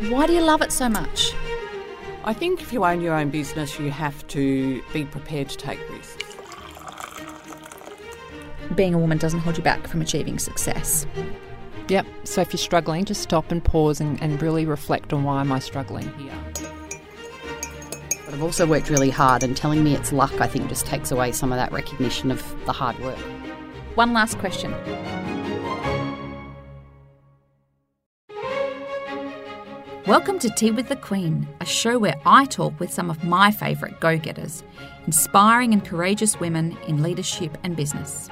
Why do you love it so much? I think if you own your own business, you have to be prepared to take risks. Being a woman doesn't hold you back from achieving success. Yep. So if you're struggling, just stop and pause and, and really reflect on why am I struggling here. But I've also worked really hard, and telling me it's luck, I think, just takes away some of that recognition of the hard work. One last question. Welcome to Tea with the Queen, a show where I talk with some of my favourite go getters, inspiring and courageous women in leadership and business.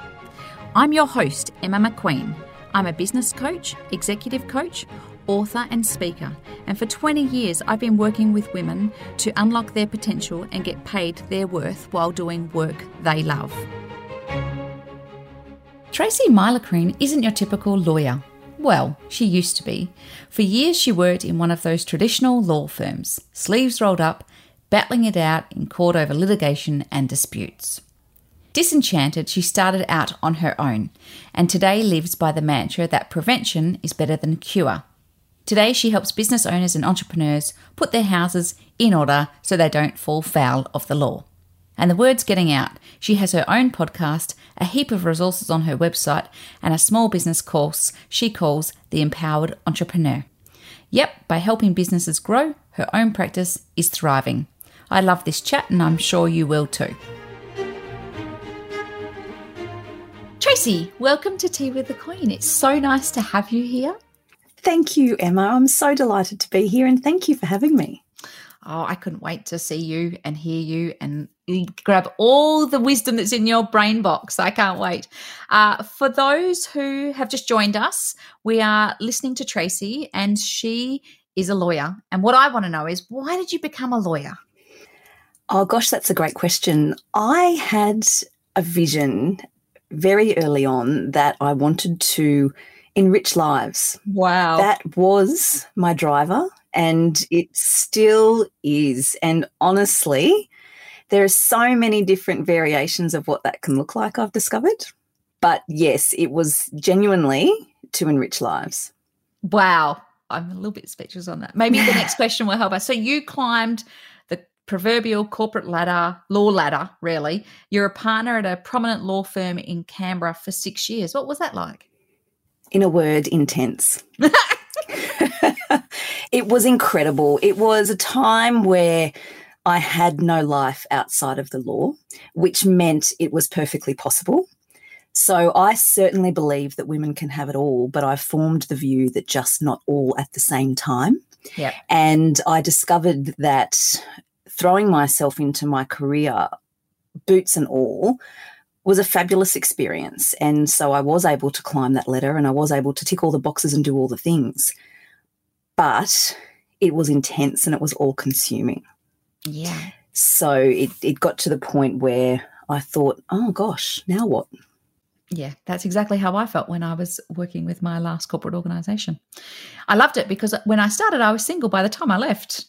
I'm your host, Emma McQueen. I'm a business coach, executive coach, author, and speaker, and for 20 years I've been working with women to unlock their potential and get paid their worth while doing work they love. Tracey Mylecharane isn't your typical lawyer. Well, she used to be. For years, she worked in one of those traditional law firms, sleeves rolled up, battling it out in court over litigation and disputes. Disenchanted, she started out on her own, and today lives by the mantra that prevention is better than cure. Today, she helps business owners and entrepreneurs put their houses in order so they don't fall foul of the law. And the word's getting out. She has her own podcast, a heap of resources on her website, and a small business course she calls The Empowered Entrepreneur. Yep, by helping businesses grow, her own practice is thriving. I love this chat, and I'm sure you will too. Tracey, welcome to Tea with the Queen. It's so nice to have you here. Thank you, Emma. I'm so delighted to be here and thank you for having me. Oh, I couldn't wait to see you and hear you and grab all the wisdom that's in your brain box. I can't wait. Uh, for those who have just joined us, we are listening to Tracey, and she is a lawyer. And what I want to know is why did you become a lawyer? Oh, gosh, that's a great question. I had a vision very early on that I wanted to enrich lives. Wow. That was my driver and it still is. And honestly, there are so many different variations of what that can look like, I've discovered. But yes, it was genuinely to enrich lives. Wow. I'm a little bit speechless on that. Maybe the next question will help us. So you climbed the proverbial corporate ladder, law ladder, really. You're a partner at a prominent law firm in Canberra for six years. What was that like? In a word, intense. it was incredible. It was a time where I had no life outside of the law, which meant it was perfectly possible. So I certainly believe that women can have it all, but I formed the view that just not all at the same time. Yeah. And I discovered that throwing myself into my career, boots and all, was a fabulous experience. And so I was able to climb that ladder and I was able to tick all the boxes and do all the things. But it was intense and it was all consuming. Yeah. So it, it got to the point where I thought, oh gosh, now what? Yeah, that's exactly how I felt when I was working with my last corporate organization. I loved it because when I started, I was single. By the time I left,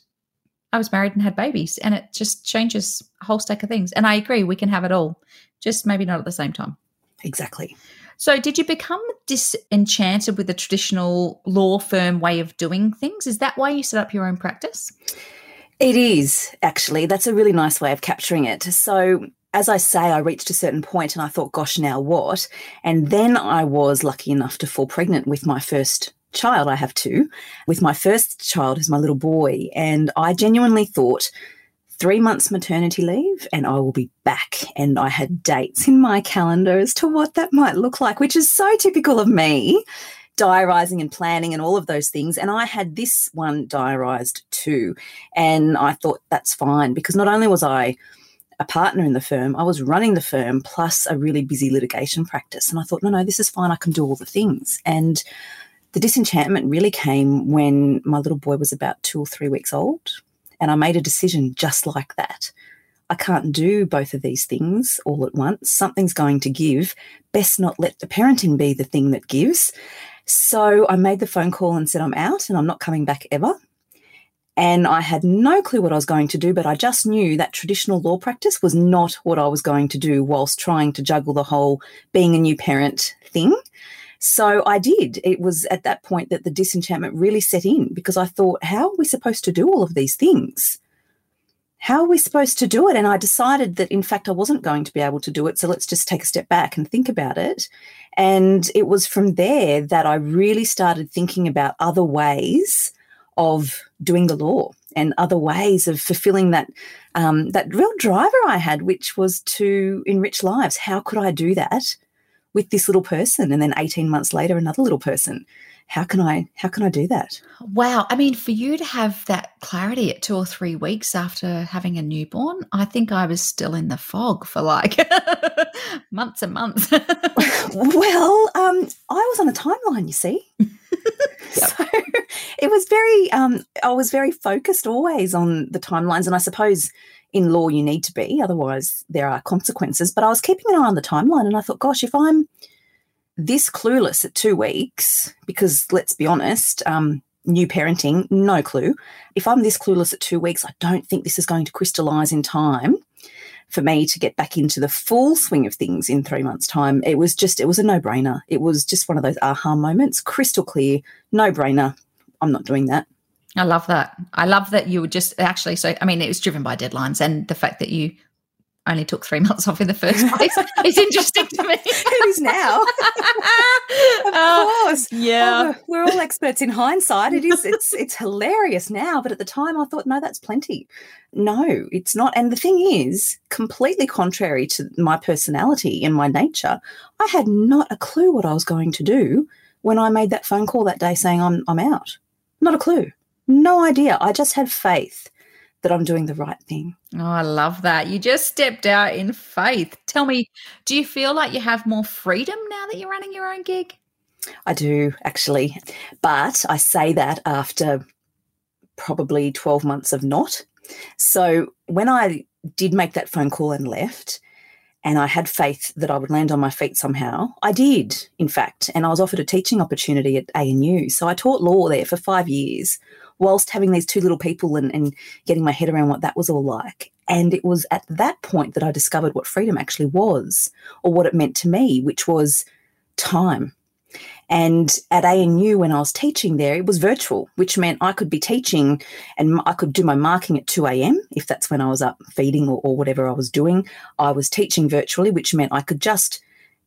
I was married and had babies, and it just changes a whole stack of things. And I agree, we can have it all, just maybe not at the same time. Exactly. So, did you become disenchanted with the traditional law firm way of doing things? Is that why you set up your own practice? It is, actually. That's a really nice way of capturing it. So, as I say, I reached a certain point and I thought, gosh, now what? And then I was lucky enough to fall pregnant with my first child. I have two, with my first child, who's my little boy. And I genuinely thought, three months maternity leave and I will be back. And I had dates in my calendar as to what that might look like, which is so typical of me diarising and planning and all of those things. And I had this one diarised too. And I thought that's fine because not only was I a partner in the firm, I was running the firm plus a really busy litigation practice. And I thought, no, no, this is fine. I can do all the things. And the disenchantment really came when my little boy was about two or three weeks old. And I made a decision just like that. I can't do both of these things all at once. Something's going to give. Best not let the parenting be the thing that gives. So I made the phone call and said, I'm out and I'm not coming back ever. And I had no clue what I was going to do, but I just knew that traditional law practice was not what I was going to do whilst trying to juggle the whole being a new parent thing. So I did. It was at that point that the disenchantment really set in because I thought, how are we supposed to do all of these things? How are we supposed to do it? And I decided that, in fact, I wasn't going to be able to do it. So let's just take a step back and think about it. And it was from there that I really started thinking about other ways of doing the law and other ways of fulfilling that um, that real driver I had, which was to enrich lives. How could I do that with this little person? And then 18 months later, another little person. How can I how can I do that? Wow. I mean, for you to have that clarity at two or three weeks after having a newborn, I think I was still in the fog for like months and months. well, um, I was on a timeline, you see. So it was very, um, I was very focused always on the timelines. And I suppose in law you need to be, otherwise there are consequences. But I was keeping an eye on the timeline and I thought, gosh, if I'm this clueless at two weeks, because let's be honest, um, new parenting, no clue. If I'm this clueless at two weeks, I don't think this is going to crystallize in time for me to get back into the full swing of things in three months' time. It was just, it was a no brainer. It was just one of those aha moments, crystal clear, no brainer. I'm not doing that. I love that. I love that you were just actually so. I mean, it was driven by deadlines and the fact that you only took three months off in the first place It's interesting to me. it is now. of uh, Oh, course. yeah. Oh, we're all experts in hindsight. It is it's it's hilarious now, but at the time I thought, no, that's plenty. No, it's not. And the thing is, completely contrary to my personality and my nature, I had not a clue what I was going to do when I made that phone call that day saying I'm I'm out. Not a clue. No idea. I just had faith that I'm doing the right thing. Oh, I love that. You just stepped out in faith. Tell me, do you feel like you have more freedom now that you're running your own gig? I do actually. But I say that after probably 12 months of not. So when I did make that phone call and left, and I had faith that I would land on my feet somehow. I did, in fact, and I was offered a teaching opportunity at ANU. So I taught law there for five years, whilst having these two little people and, and getting my head around what that was all like. And it was at that point that I discovered what freedom actually was, or what it meant to me, which was time. And at ANU, when I was teaching there, it was virtual, which meant I could be teaching and I could do my marking at 2 a.m. if that's when I was up feeding or, or whatever I was doing. I was teaching virtually, which meant I could just,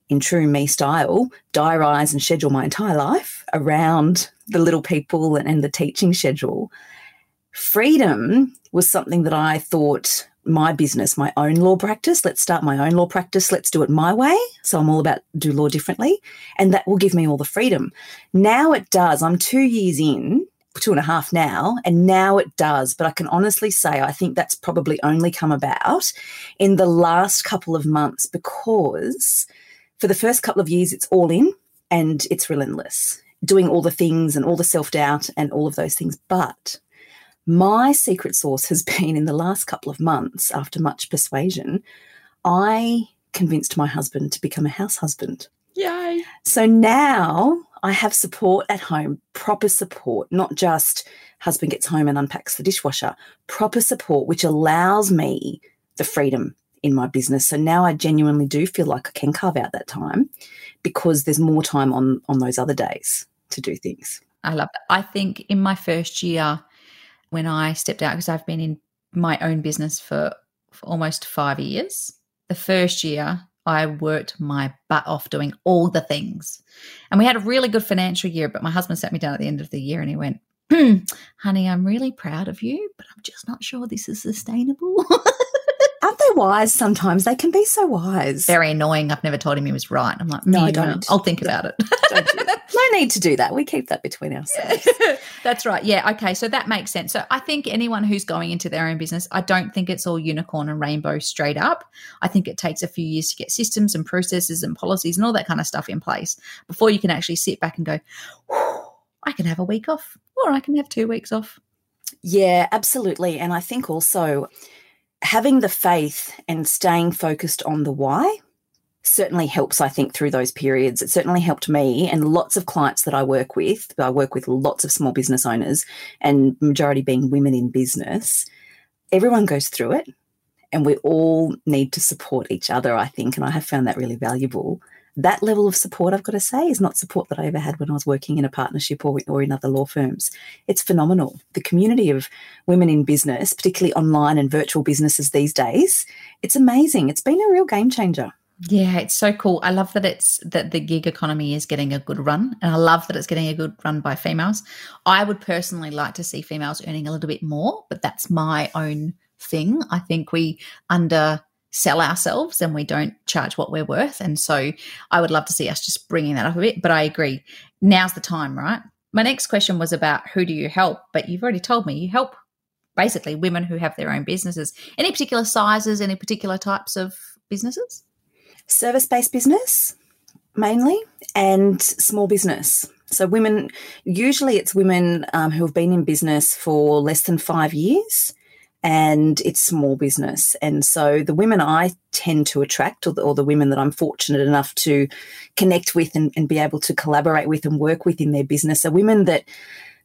in true me style, diarise and schedule my entire life around the little people and, and the teaching schedule. Freedom was something that I thought my business, my own law practice. Let's start my own law practice. Let's do it my way. So I'm all about do law differently. And that will give me all the freedom. Now it does. I'm two years in, two and a half now, and now it does. But I can honestly say I think that's probably only come about in the last couple of months because for the first couple of years, it's all in and it's relentless, doing all the things and all the self doubt and all of those things. But my secret source has been in the last couple of months, after much persuasion, I convinced my husband to become a house husband. Yay. So now I have support at home, proper support, not just husband gets home and unpacks the dishwasher, proper support, which allows me the freedom in my business. So now I genuinely do feel like I can carve out that time because there's more time on on those other days to do things. I love that. I think in my first year, when I stepped out, because I've been in my own business for, for almost five years, the first year I worked my butt off doing all the things. And we had a really good financial year, but my husband sat me down at the end of the year and he went, "Hmm, honey, I'm really proud of you, but I'm just not sure this is sustainable. Aren't they wise sometimes? They can be so wise. Very annoying. I've never told him he was right. I'm like, No, I don't. I'll think about it. Don't do no need to do that. We keep that between ourselves. That's right. Yeah. Okay. So that makes sense. So I think anyone who's going into their own business, I don't think it's all unicorn and rainbow straight up. I think it takes a few years to get systems and processes and policies and all that kind of stuff in place before you can actually sit back and go, I can have a week off or I can have two weeks off. Yeah, absolutely. And I think also having the faith and staying focused on the why certainly helps, I think, through those periods. It certainly helped me and lots of clients that I work with. I work with lots of small business owners and majority being women in business. Everyone goes through it and we all need to support each other, I think. And I have found that really valuable that level of support, I've got to say, is not support that I ever had when I was working in a partnership or, or in other law firms. It's phenomenal. The community of women in business, particularly online and virtual businesses these days, it's amazing. It's been a real game changer. Yeah, it's so cool. I love that it's that the gig economy is getting a good run, and I love that it's getting a good run by females. I would personally like to see females earning a little bit more, but that's my own thing. I think we under sell ourselves and we don't charge what we're worth. And so I would love to see us just bringing that up a bit. But I agree. Now's the time, right? My next question was about who do you help? But you've already told me you help basically women who have their own businesses. Any particular sizes, any particular types of businesses? Service based business mainly and small business. So, women, usually it's women um, who have been in business for less than five years and it's small business. And so the women I tend to attract, or the, or the women that I'm fortunate enough to connect with and, and, be able to collaborate with and work with in their business, are women that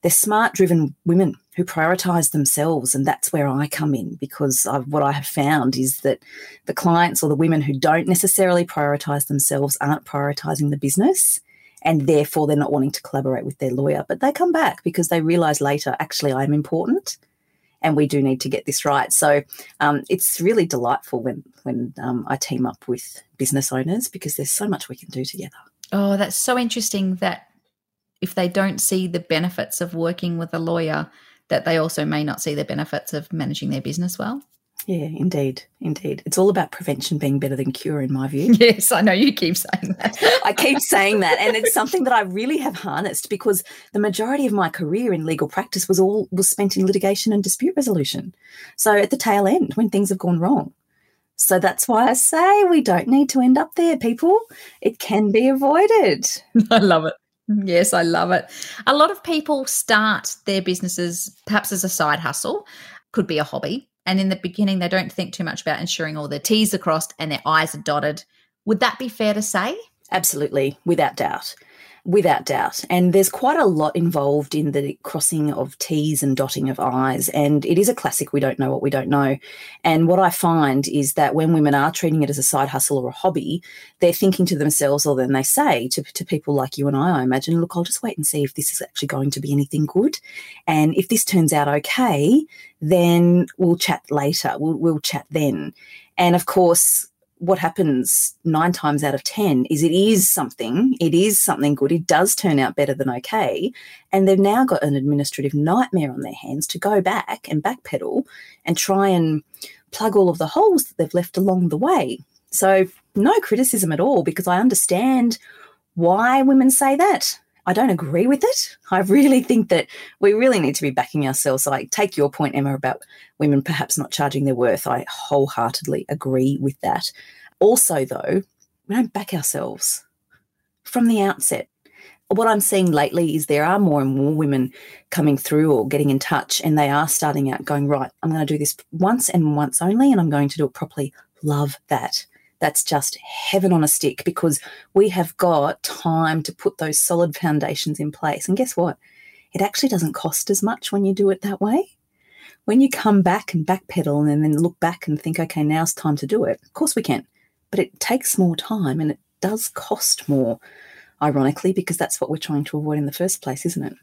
they're smart, driven women who prioritize themselves. And that's where I come in because I've, what I have found is that the clients or the women who don't necessarily prioritize themselves aren't prioritizing the business and therefore they're not wanting to collaborate with their lawyer. But they come back because they realize later, actually, I'm important and we do need to get this right. So um, it's really delightful when when um, I team up with business owners because there's so much we can do together. Oh, that's so interesting that if they don't see the benefits of working with a lawyer, that they also may not see the benefits of managing their business well. Yeah, indeed. Indeed. It's all about prevention being better than cure, in my view. Yes, I know you keep saying that. I keep saying that. And it's something that I really have harnessed because the majority of my career in legal practice was all was spent in litigation and dispute resolution. So at the tail end, when things have gone wrong. So that's why I say we don't need to end up there, people. It can be avoided. I love it. Yes, I love it. A lot of people start their businesses perhaps as a side hustle, could be a hobby, and in the beginning they don't think too much about ensuring all their T's are crossed and their I's are dotted. Would that be fair to say? Absolutely, without doubt. Without doubt. And there's quite a lot involved in the crossing of T's and dotting of I's. And it is a classic, we don't know what we don't know. And what I find is that when women are treating it as a side hustle or a hobby, they're thinking to themselves, or then they say to, to people like you and I, I imagine, look, I'll just wait and see if this is actually going to be anything good. And if this turns out okay, then we'll chat later. We'll, we'll chat then. And of course, what happens nine times out of 10 is it is something, it is something good, it does turn out better than okay. And they've now got an administrative nightmare on their hands to go back and backpedal and try and plug all of the holes that they've left along the way. So, no criticism at all because I understand why women say that. I don't agree with it. I really think that we really need to be backing ourselves. I take your point, Emma, about women perhaps not charging their worth. I wholeheartedly agree with that. Also, though, we don't back ourselves from the outset. What I'm seeing lately is there are more and more women coming through or getting in touch, and they are starting out going, Right, I'm going to do this once and once only, and I'm going to do it properly. Love that that's just heaven on a stick because we have got time to put those solid foundations in place. And guess what? It actually doesn't cost as much when you do it that way. When you come back and backpedal and then look back and think, okay, now's time to do it, of course we can. But it takes more time and it does cost more ironically, because that's what we're trying to avoid in the first place, isn't it?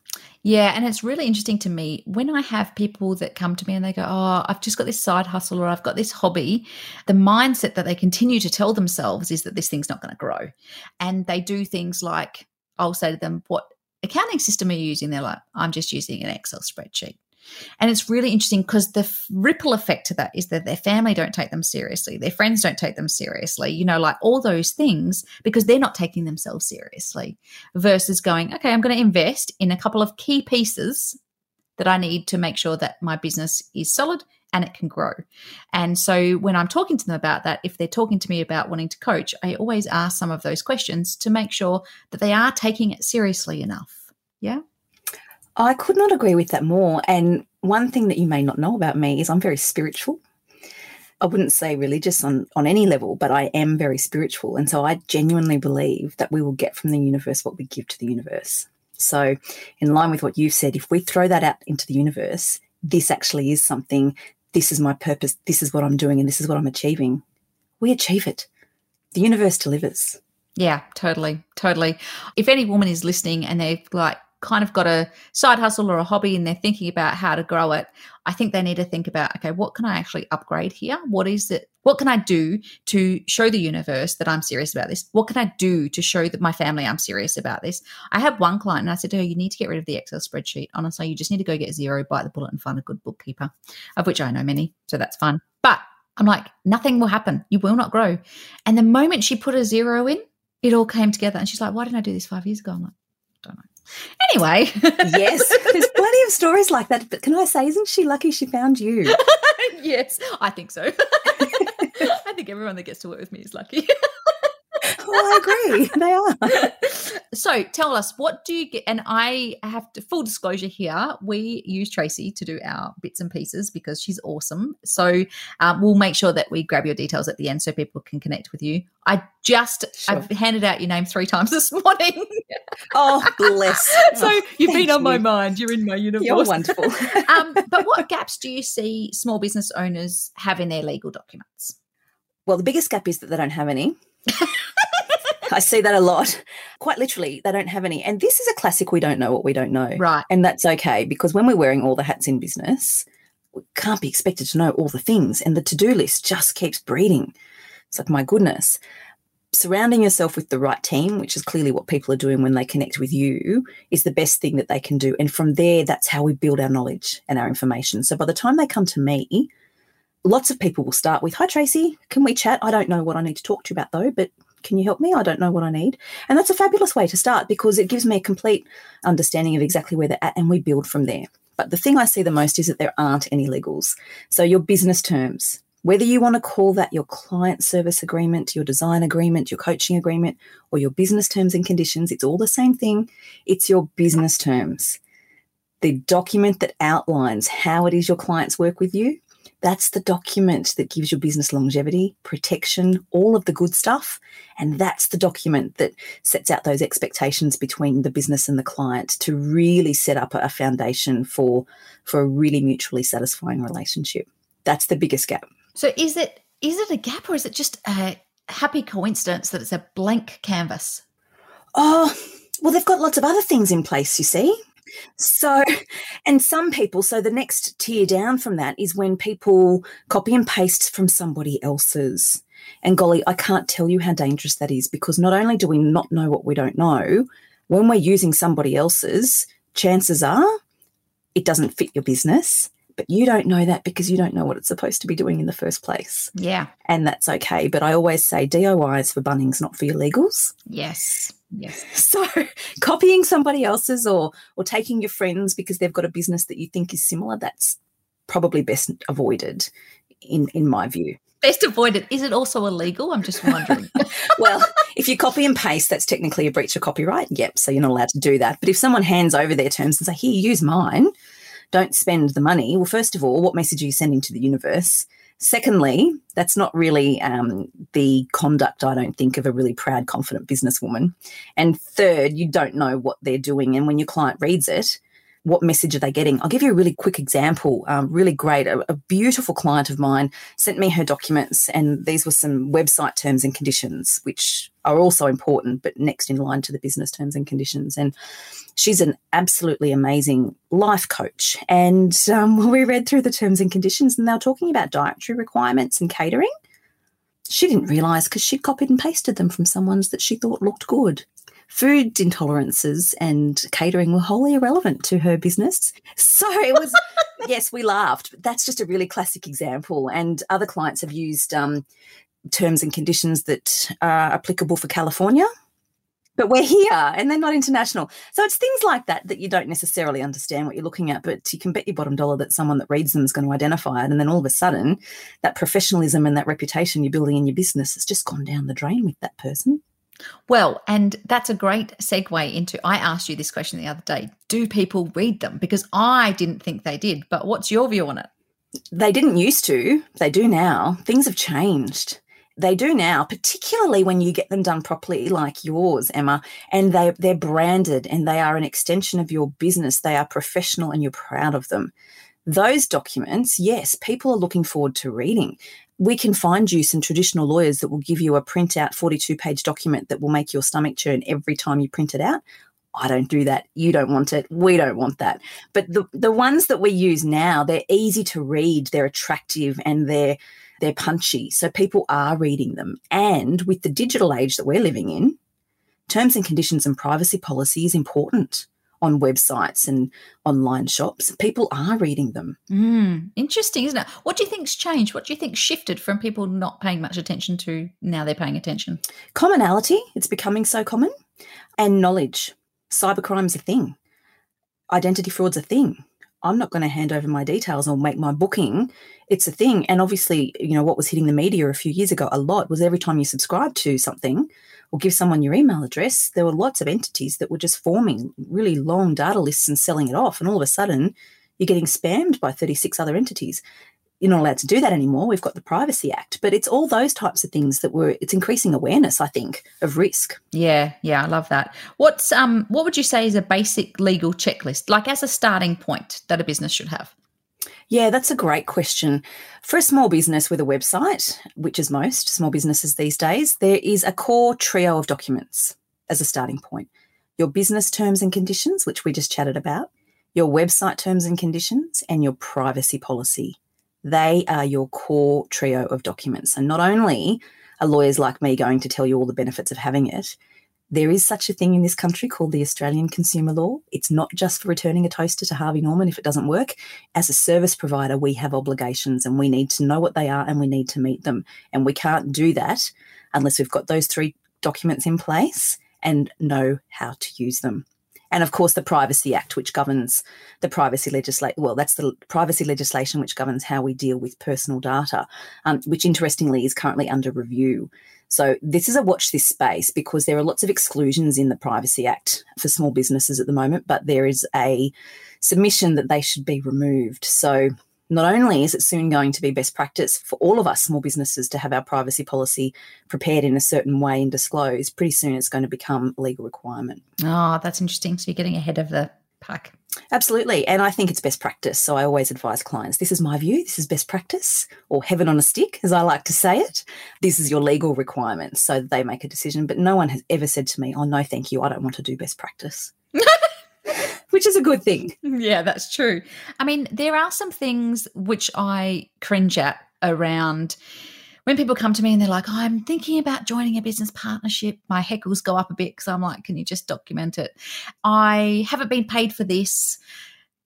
Yeah, and it's really interesting to me when I have people that come to me and they go, Oh, I've just got this side hustle or I've got this hobby. The mindset that they continue to tell themselves is that this thing's not going to grow. And they do things like, I'll say to them, What accounting system are you using? They're like, I'm just using an Excel spreadsheet. And it's really interesting because the ripple effect to that is that their family don't take them seriously, their friends don't take them seriously, you know, like all those things because they're not taking themselves seriously versus going, okay, I'm going to invest in a couple of key pieces that I need to make sure that my business is solid and it can grow. And so when I'm talking to them about that, if they're talking to me about wanting to coach, I always ask some of those questions to make sure that they are taking it seriously enough. Yeah. I could not agree with that more. And one thing that you may not know about me is I'm very spiritual. I wouldn't say religious on, on any level, but I am very spiritual. And so I genuinely believe that we will get from the universe what we give to the universe. So, in line with what you've said, if we throw that out into the universe, this actually is something, this is my purpose, this is what I'm doing, and this is what I'm achieving, we achieve it. The universe delivers. Yeah, totally, totally. If any woman is listening and they're like kind of got a side hustle or a hobby and they're thinking about how to grow it, I think they need to think about okay, what can I actually upgrade here? What is it? What can I do to show the universe that I'm serious about this? What can I do to show that my family I'm serious about this? I had one client and I said to her, You need to get rid of the Excel spreadsheet. Honestly, you just need to go get Xero, bite the bullet, and find a good bookkeeper, of which I know many. So that's fun. But I'm like, nothing will happen. You will not grow. And the moment she put a Xero in, it all came together. And she's like, Why didn't I do this five years ago? I'm like, don't know. Anyway. yes, there's plenty of stories like that. But can I say, isn't she lucky she found you? yes, I think so. I think everyone that gets to work with me is lucky. well, I agree. They are. So tell us, what do you get? And I have to, full disclosure here, we use Tracey to do our bits and pieces because she's awesome. So um, we'll make sure that we grab your details at the end so people can connect with you. I just, sure. I've handed out your name three times this morning. oh, bless. so oh, you've been on you. my mind. You're in my universe. You're wonderful. um, but what gaps do you see small business owners have in their legal documents? Well, the biggest gap is that they don't have any. I see that a lot. Quite literally, they don't have any. And this is a classic we don't know what we don't know. Right. And that's okay because when we're wearing all the hats in business, we can't be expected to know all the things. And the to do list just keeps breeding. It's like, my goodness. Surrounding yourself with the right team, which is clearly what people are doing when they connect with you, is the best thing that they can do. And from there, that's how we build our knowledge and our information. So by the time they come to me, lots of people will start with, Hi, Tracey, can we chat? I don't know what I need to talk to you about though, but can you help me? I don't know what I need. And that's a fabulous way to start because it gives me a complete understanding of exactly where they're at and we build from there. But the thing I see the most is that there aren't any legals. So your business terms, whether you want to call that your client service agreement, your design agreement, your coaching agreement, or your business terms and conditions, it's all the same thing. It's your business terms. The document that outlines how it is your clients work with you that's the document that gives your business longevity, protection, all of the good stuff. And that's the document that sets out those expectations between the business and the client to really set up a foundation for, for a really mutually satisfying relationship. That's the biggest gap. So is it is it a gap or is it just a happy coincidence that it's a blank canvas? Oh, well, they've got lots of other things in place, you see. So, and some people, so the next tier down from that is when people copy and paste from somebody else's. And golly, I can't tell you how dangerous that is because not only do we not know what we don't know, when we're using somebody else's, chances are it doesn't fit your business, but you don't know that because you don't know what it's supposed to be doing in the first place. Yeah. And that's okay. But I always say DIY is for Bunnings, not for your legals. Yes. Yes. So copying somebody else's or or taking your friends because they've got a business that you think is similar, that's probably best avoided in in my view. Best avoided. Is it also illegal? I'm just wondering. well, if you copy and paste, that's technically a breach of copyright. Yep. So you're not allowed to do that. But if someone hands over their terms and say, here, use mine, don't spend the money. Well, first of all, what message are you sending to the universe? Secondly, that's not really um, the conduct, I don't think, of a really proud, confident businesswoman. And third, you don't know what they're doing. And when your client reads it, what message are they getting? I'll give you a really quick example. Um, really great. A, a, beautiful client of mine sent me her documents, and these were some website terms and conditions, which are also important, but next in line to the business terms and conditions. And she's an absolutely amazing life coach. And um, we read through the terms and conditions, and they were talking about dietary requirements and catering. She didn't realize because she'd copied and pasted them from someone's that she thought looked good food intolerances and catering were wholly irrelevant to her business. So it was, yes, we laughed. But that's just a really classic example. And other clients have used um, terms and conditions that are applicable for California. But we're here and they're not international. So it's things like that that you don't necessarily understand what you're looking at, but you can bet your bottom dollar that someone that reads them is going to identify it. And then all of a sudden, that professionalism and that reputation you're building in your business has just gone down the drain with that person. Well, and that's a great segue into I asked you this question the other day. Do people read them? Because I didn't think they did, but what's your view on it? They didn't used to. They do now. Things have changed. They do now, particularly when you get them done properly, like yours, Emma, and they they're branded and they are an extension of your business. They are professional and you're proud of them. Those documents, yes, people are looking forward to reading we can find you some traditional lawyers that will give you a printout 42 page document that will make your stomach churn every time you print it out. I don't do that. You don't want it. We don't want that. But the, the ones that we use now, they're easy to read, they're attractive, and they're they're punchy. So people are reading them. And with the digital age that we're living in, terms and conditions and privacy policy is important on websites and online shops. People are reading them. Mm, interesting, isn't it? What do you think's changed? What do you think shifted from people not paying much attention to now they're paying attention? Commonality, it's becoming so common, and knowledge. Cybercrime's a thing. Identity fraud's a thing. I'm not going to hand over my details or make my booking. It's a thing. And obviously, you know, what was hitting the media a few years ago a lot was every time you subscribe to something or give someone your email address, there were lots of entities that were just forming really long data lists and selling it off. And all of a sudden, you're getting spammed by 36 other entities you're not allowed to do that anymore. We've got the Privacy Act, but it's all those types of things that were it's increasing awareness, I think, of risk. Yeah, yeah, I love that. What's um what would you say is a basic legal checklist, like as a starting point that a business should have? Yeah, that's a great question. For a small business with a website, which is most small businesses these days, there is a core trio of documents as a starting point. Your business terms and conditions, which we just chatted about, your website terms and conditions, and your privacy policy. They are your core trio of documents. And not only are lawyers like me going to tell you all the benefits of having it, there is such a thing in this country called the Australian Consumer Law. It's not just for returning a toaster to Harvey Norman if it doesn't work. As a service provider, we have obligations and we need to know what they are and we need to meet them. And we can't do that unless we've got those three documents in place and know how to use them and of course the Privacy Act, which governs the privacy legislation. Well, that's the privacy legislation which governs how we deal with personal data, um, which interestingly is currently under review. So this is a watch this space because there are lots of exclusions in the Privacy Act for small businesses at the moment, but there is a submission that they should be removed. So not only is it soon going to be best practice for all of us small businesses to have our privacy policy prepared in a certain way and disclosed, pretty soon it's going to become a legal requirement. Oh, that's interesting. So you're getting ahead of the pack. Absolutely. And I think it's best practice. So I always advise clients this is my view, this is best practice, or heaven on a stick, as I like to say it. This is your legal requirement. So they make a decision. But no one has ever said to me, oh, no, thank you. I don't want to do best practice. which is a good thing. Yeah, that's true. I mean, there are some things which I cringe at around when people come to me and they're like, oh, I'm thinking about joining a business partnership, my heckles go up a bit because I'm like, can you just document it? I haven't been paid for this.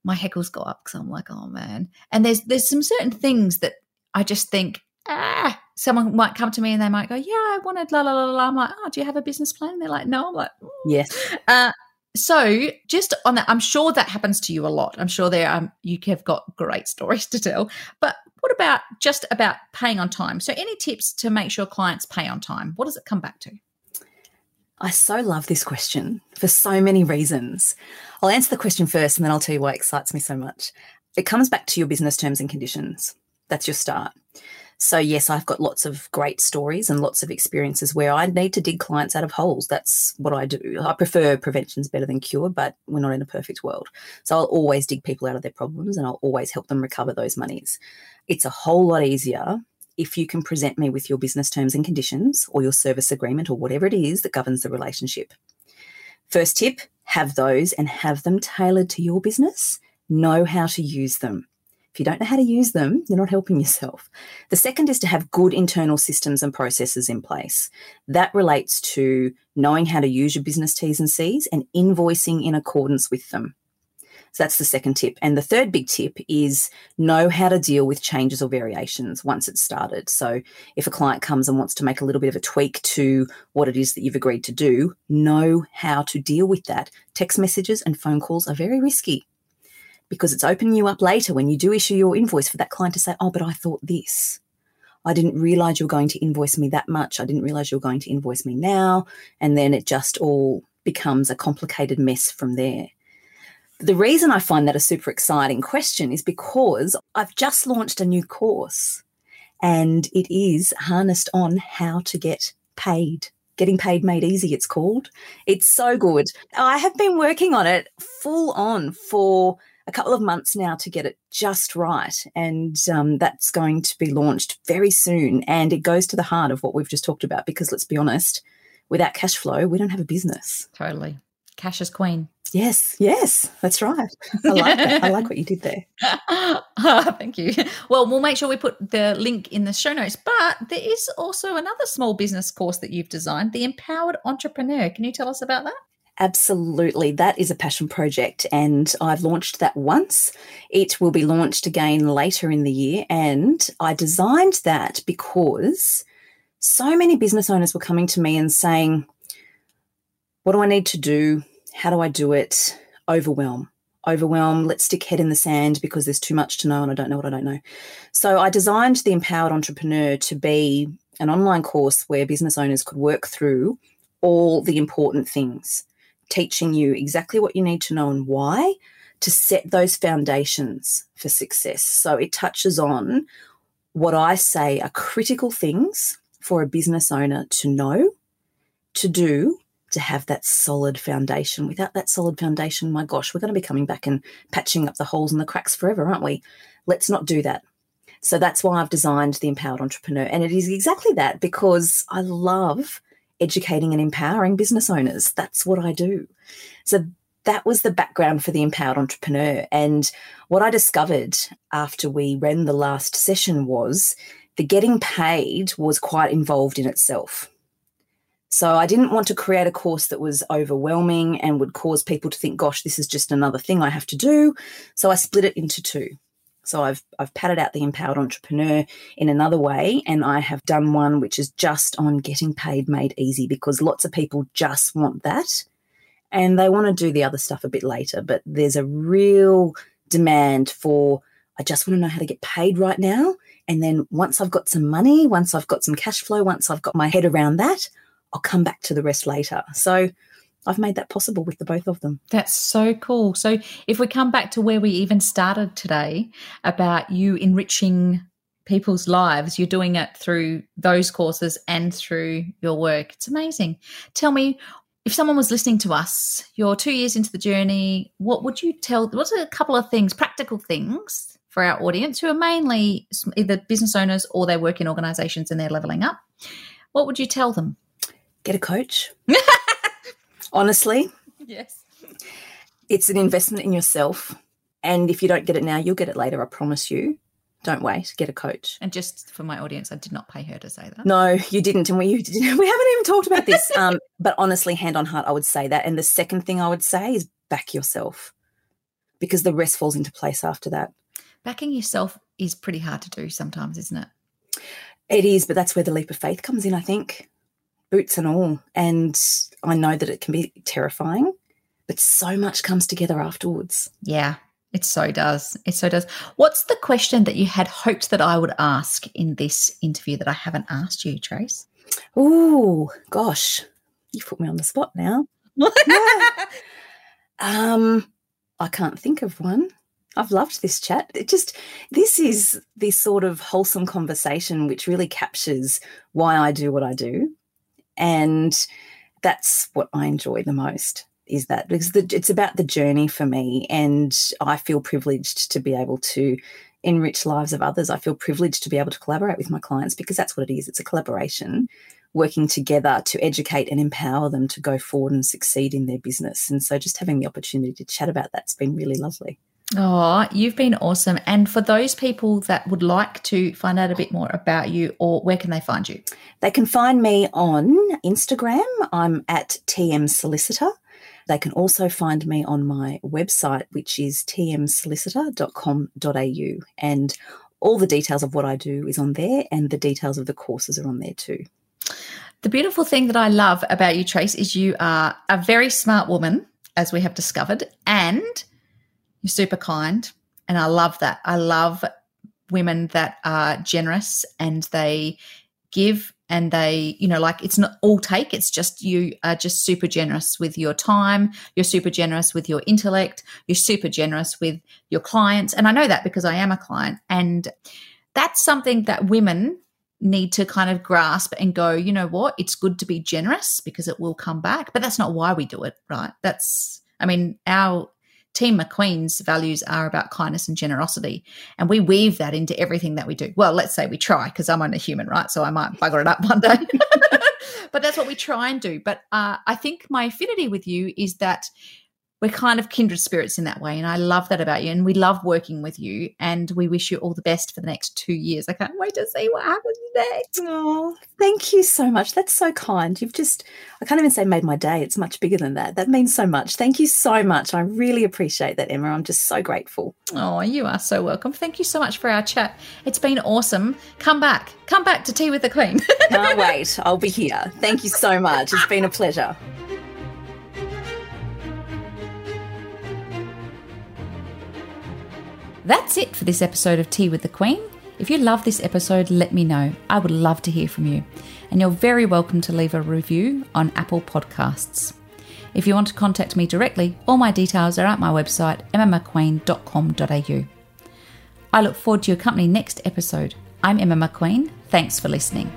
My heckles go up because I'm like, oh man. And there's there's some certain things that I just think, ah, someone might come to me and they might go, yeah, I wanted la la la la. I'm like, oh, do you have a business plan? And they're like, no. I'm like, mm. yes. Uh, so just on that i'm sure that happens to you a lot i'm sure there um, you have got great stories to tell but what about just about paying on time so any tips to make sure clients pay on time what does it come back to I so love this question for so many reasons. I'll answer the question first and then I'll tell you why it excites me so much. It comes back to your business terms and conditions. That's your start. So, yes, I've got lots of great stories and lots of experiences where I need to dig clients out of holes. That's what I do. I prefer prevention's better than cure, but we're not in a perfect world. So, I'll always dig people out of their problems and I'll always help them recover those monies. It's a whole lot easier if you can present me with your business terms and conditions or your service agreement or whatever it is that governs the relationship. First tip have those and have them tailored to your business. Know how to use them. If you don't know how to use them, you're not helping yourself. The second is to have good internal systems and processes in place. That relates to knowing how to use your business T's and C's and invoicing in accordance with them. So that's the second tip. And the third big tip is know how to deal with changes or variations once it's started. So if a client comes and wants to make a little bit of a tweak to what it is that you've agreed to do, know how to deal with that. Text messages and phone calls are very risky because it's opening you up later when you do issue your invoice for that client to say, oh, but I thought this. I didn't realize you were going to invoice me that much. I didn't realize you were going to invoice me now. And then it just all becomes a complicated mess from there. The reason I find that a super exciting question is because I've just launched a new course and it is harnessed on how to get paid. Getting Paid Made Easy, it's called. It's so good. I have been working on it full on for a couple of months now to get it just right. And um, that's going to be launched very soon. And it goes to the heart of what we've just talked about because let's be honest, without cash flow, we don't have a business. Totally. Cash is queen. Yes, yes, that's right. I like that. I like what you did there. thank you. Well, we'll make sure we put the link in the show notes. But there is also another small business course that you've designed, the Empowered Entrepreneur. Can you tell us about that? Absolutely. That is a passion project, and I've launched that once. It will be launched again later in the year. And I designed that because so many business owners were coming to me and saying, What do I need to do? How do I do it? Overwhelm. Overwhelm. Let's stick head in the sand because there's too much to know and I don't know what I don't know. So I designed the Empowered Entrepreneur to be an online course where business owners could work through all the important things teaching you exactly what you need to know and why to set those foundations for success. So it touches on what I say are critical things for a business owner to know, to do, to have that solid foundation. Without that solid foundation, my gosh, we're going to be coming back and patching up the holes and the cracks forever, aren't we? Let's not do that. So that's why I've designed the Empowered Entrepreneur. And it is exactly that because I love educating and empowering business owners. That's what I do. So that was the background for the Empowered Entrepreneur. And what I discovered after we ran the last session was the getting paid was quite involved in itself. So I didn't want to create a course that was overwhelming and would cause people to think, gosh, this is just another thing I have to do. So I split it into two. So I've I've padded out the empowered entrepreneur in another way, and I have done one which is just on getting paid made easy because lots of people just want that, and they want to do the other stuff a bit later. But there's a real demand for I just want to know how to get paid right now, and then once I've got some money, once I've got some cash flow, once I've got my head around that, I'll come back to the rest later. So I've made that possible with the both of them. That's so cool. So if we come back to where we even started today about you enriching people's lives, you're doing it through those courses and through your work. It's amazing. Tell me, if someone was listening to us, you're two years into the journey, what would you tell? What's a couple of things, practical things for our audience who are mainly either business owners or they work in organizations and they're leveling up? What would you tell them? Get a coach. honestly. Yes. It's an investment in yourself. And if you don't get it now, you'll get it later. I promise you. Don't wait. Get a coach. And just for my audience, I did not pay her to say that. No, you didn't, and we we haven't even talked about this. Um, but honestly, hand on heart, I would say that. And the second thing I would say is back yourself, because the rest falls into place after that. Backing yourself is pretty hard to do sometimes, isn't it? It is, but that's where the leap of faith comes in. I think boots and all. And I know that it can be terrifying, but so much comes together afterwards. Yeah, it so does. It so does. What's the question that you had hoped that I would ask in this interview that I haven't asked you, Trace? Oh, gosh. You put me on the spot now. um, I can't think of one. I've loved this chat. It just, this is this sort of wholesome conversation which really captures why I do what I do and that's what I enjoy the most is that because the, it's about the journey for me and I feel privileged to be able to enrich lives of others. I feel privileged to be able to collaborate with my clients because that's what it is. It's a collaboration working together to educate and empower them to go forward and succeed in their business. And so just having the opportunity to chat about that's been really lovely. Oh, you've been awesome. And for those people that would like to find out a bit more about you, or where can they find you? They can find me on Instagram. I'm at TM Solicitor. They can also find me on my website, which is tmsolicitor.com.au. And all the details of what I do is on there, and the details of the courses are on there too. The beautiful thing that I love about you, Trace, is you are a very smart woman, as we have discovered, and you're super kind. And I love that. I love women that are generous and they give and they, you know, like it's not all take. It's just you are just super generous with your time. You're super generous with your intellect. You're super generous with your clients. And I know that because I am a client. And that's something that women need to kind of grasp and go, you know what? It's good to be generous because it will come back. But that's not why we do it, right? That's, I mean, our Team McQueen's values are about kindness and generosity. And we weave that into everything that we do. Well, let's say we try, because I'm only human, right? So I might bugger it up one day. but that's what we try and do. But uh, I think my affinity with you is that we're kind of kindred spirits in that way. And I love that about you. And we love working with you. And we wish you all the best for the next two years. I can't wait to see what happens next. Oh, thank you so much. That's so kind. You've just, I can't even say made my day. It's much bigger than that. That means so much. Thank you so much. I really appreciate that, Emma. I'm just so grateful. Oh, you are so welcome. Thank you so much for our chat. It's been awesome. Come back. Come back to Tea with the Queen. Can't wait. I'll be here. Thank you so much. It's been a pleasure. That's it for this episode of Tea with the Queen. If you love this episode, let me know. I would love to hear from you. And you're very welcome to leave a review on Apple Podcasts. If you want to contact me directly, all my details are at my website, emmamcqueen.com.au. I look forward to your company next episode. I'm Emma McQueen. Thanks for listening.